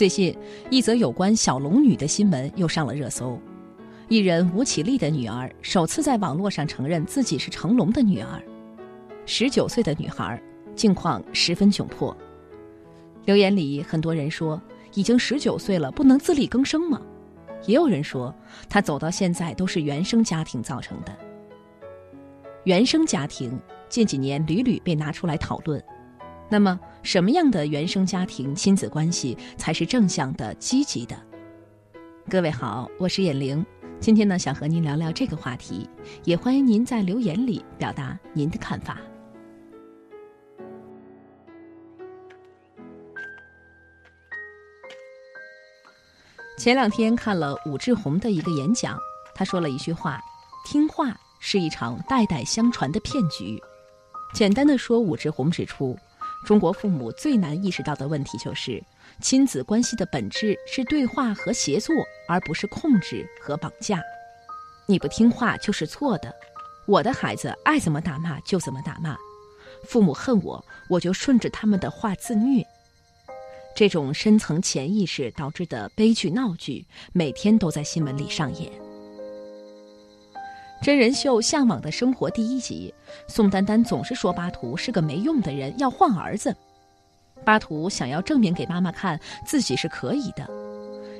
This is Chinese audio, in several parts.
最近，一则有关小龙女的新闻又上了热搜。艺人吴绮莉的女儿首次在网络上承认自己是成龙的女儿。十九岁的女孩，境况十分窘迫。留言里很多人说，已经十九岁了，不能自力更生吗？也有人说，她走到现在都是原生家庭造成的。原生家庭近几年屡屡被拿出来讨论。那么，什么样的原生家庭亲子关系才是正向的、积极的？各位好，我是眼玲，今天呢想和您聊聊这个话题，也欢迎您在留言里表达您的看法。前两天看了武志红的一个演讲，他说了一句话：“听话是一场代代相传的骗局。”简单的说，武志红指出。中国父母最难意识到的问题就是，亲子关系的本质是对话和协作，而不是控制和绑架。你不听话就是错的。我的孩子爱怎么打骂就怎么打骂，父母恨我，我就顺着他们的话自虐。这种深层潜意识导致的悲剧闹剧，每天都在新闻里上演。真人秀《向往的生活》第一集，宋丹丹总是说巴图是个没用的人，要换儿子。巴图想要证明给妈妈看自己是可以的。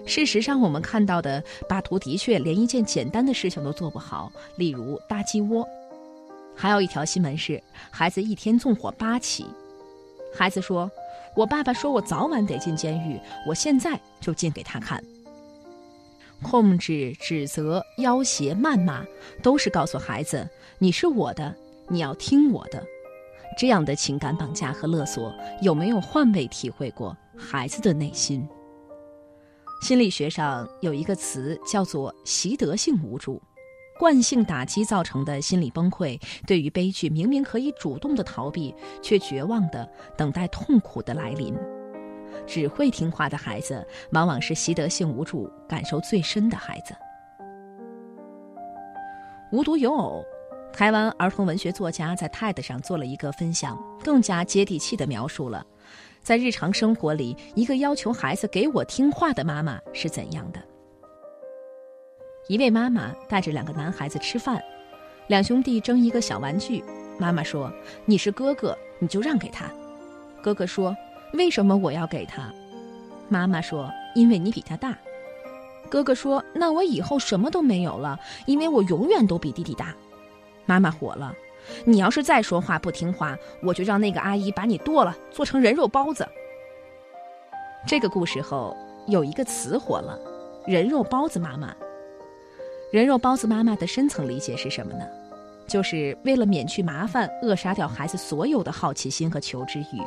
事实上，我们看到的巴图的确连一件简单的事情都做不好，例如搭鸡窝。还有一条新闻是，孩子一天纵火八起。孩子说：“我爸爸说我早晚得进监狱，我现在就进给他看。”控制、指责、要挟、谩骂，都是告诉孩子：“你是我的，你要听我的。”这样的情感绑架和勒索，有没有换位体会过孩子的内心？心理学上有一个词叫做“习得性无助”，惯性打击造成的心理崩溃，对于悲剧明明可以主动的逃避，却绝望的等待痛苦的来临。只会听话的孩子，往往是习得性无助感受最深的孩子。无独有偶，台湾儿童文学作家在 TED 上做了一个分享，更加接地气的描述了，在日常生活里，一个要求孩子给我听话的妈妈是怎样的。一位妈妈带着两个男孩子吃饭，两兄弟争一个小玩具，妈妈说：“你是哥哥，你就让给他。”哥哥说。为什么我要给他？妈妈说：“因为你比他大。”哥哥说：“那我以后什么都没有了，因为我永远都比弟弟大。”妈妈火了：“你要是再说话不听话，我就让那个阿姨把你剁了，做成人肉包子。”这个故事后有一个词火了：“人肉包子妈妈。”人肉包子妈妈的深层理解是什么呢？就是为了免去麻烦，扼杀掉孩子所有的好奇心和求知欲。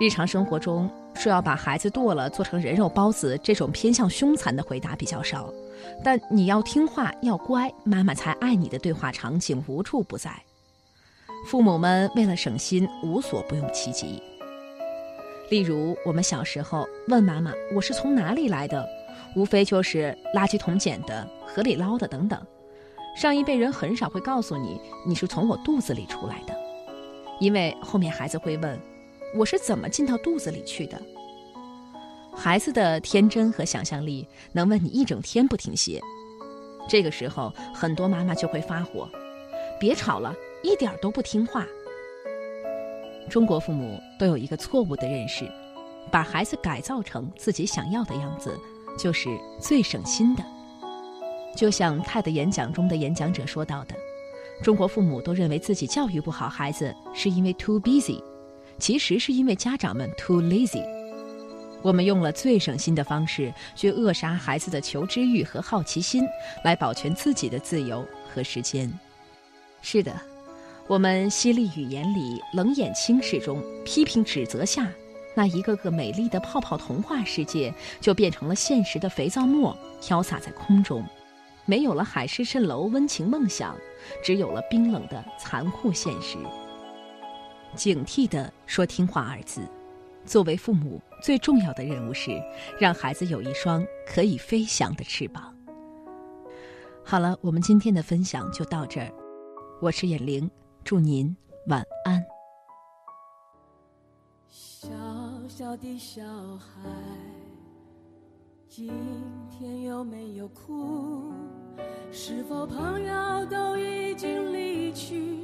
日常生活中说要把孩子剁了做成人肉包子，这种偏向凶残的回答比较少，但你要听话要乖，妈妈才爱你的对话场景无处不在。父母们为了省心，无所不用其极。例如，我们小时候问妈妈：“我是从哪里来的？”无非就是垃圾桶捡的、河里捞的等等。上一辈人很少会告诉你你是从我肚子里出来的，因为后面孩子会问。我是怎么进到肚子里去的？孩子的天真和想象力能问你一整天不停歇。这个时候，很多妈妈就会发火：“别吵了，一点都不听话。”中国父母都有一个错误的认识，把孩子改造成自己想要的样子，就是最省心的。就像泰的演讲中的演讲者说到的，中国父母都认为自己教育不好孩子，是因为 too busy。其实是因为家长们 too lazy，我们用了最省心的方式，去扼杀孩子的求知欲和好奇心，来保全自己的自由和时间。是的，我们犀利语言里、冷眼轻视中、批评指责下，那一个个美丽的泡泡童话世界，就变成了现实的肥皂沫，飘洒在空中，没有了海市蜃楼温情梦想，只有了冰冷的残酷现实。警惕地说“听话”二字，作为父母最重要的任务是让孩子有一双可以飞翔的翅膀。好了，我们今天的分享就到这儿，我是眼玲，祝您晚安。小的小孩，今天有没有哭？是否朋友都已经离去，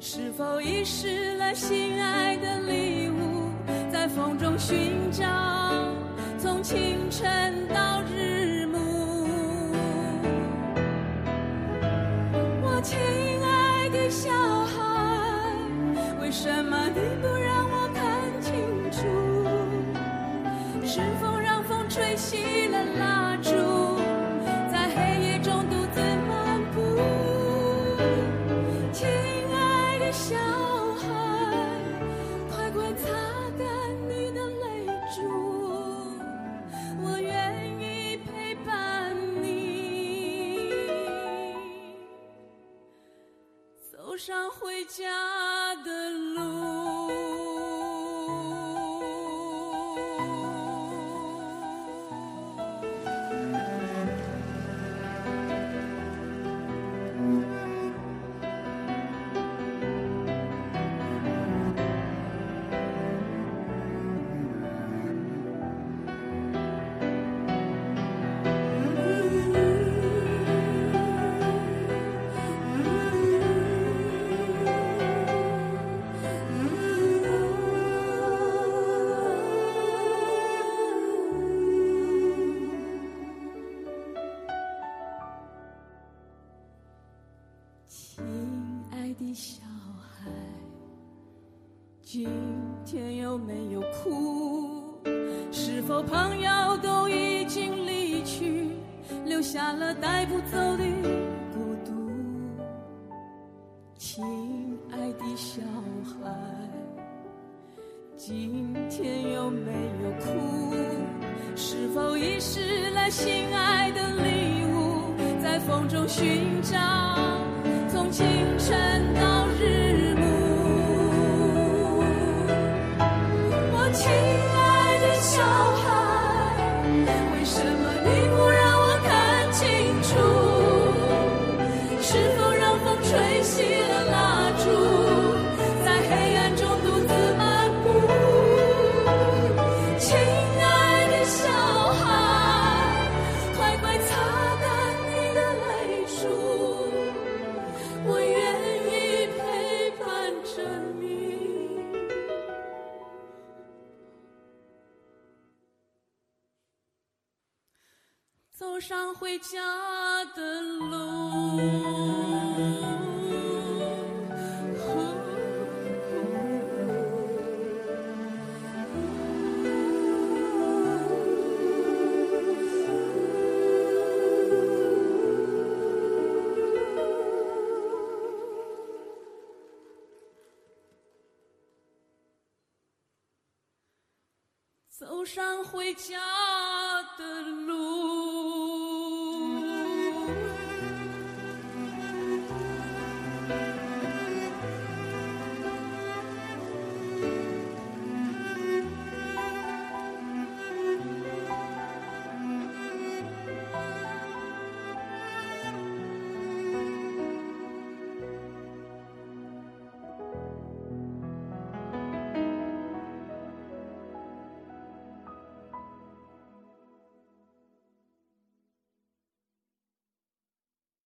是否遗失了心爱的礼物，在风中寻找，从清晨到日暮。我亲爱的小孩，为什么你不让我看清楚？是否让风吹熄了蜡烛，留下了带不走的孤独？亲爱的小孩，今天有没有哭？是否遗失了心爱的礼物，在风中寻找，从清晨到上回家的路。走上回家的路。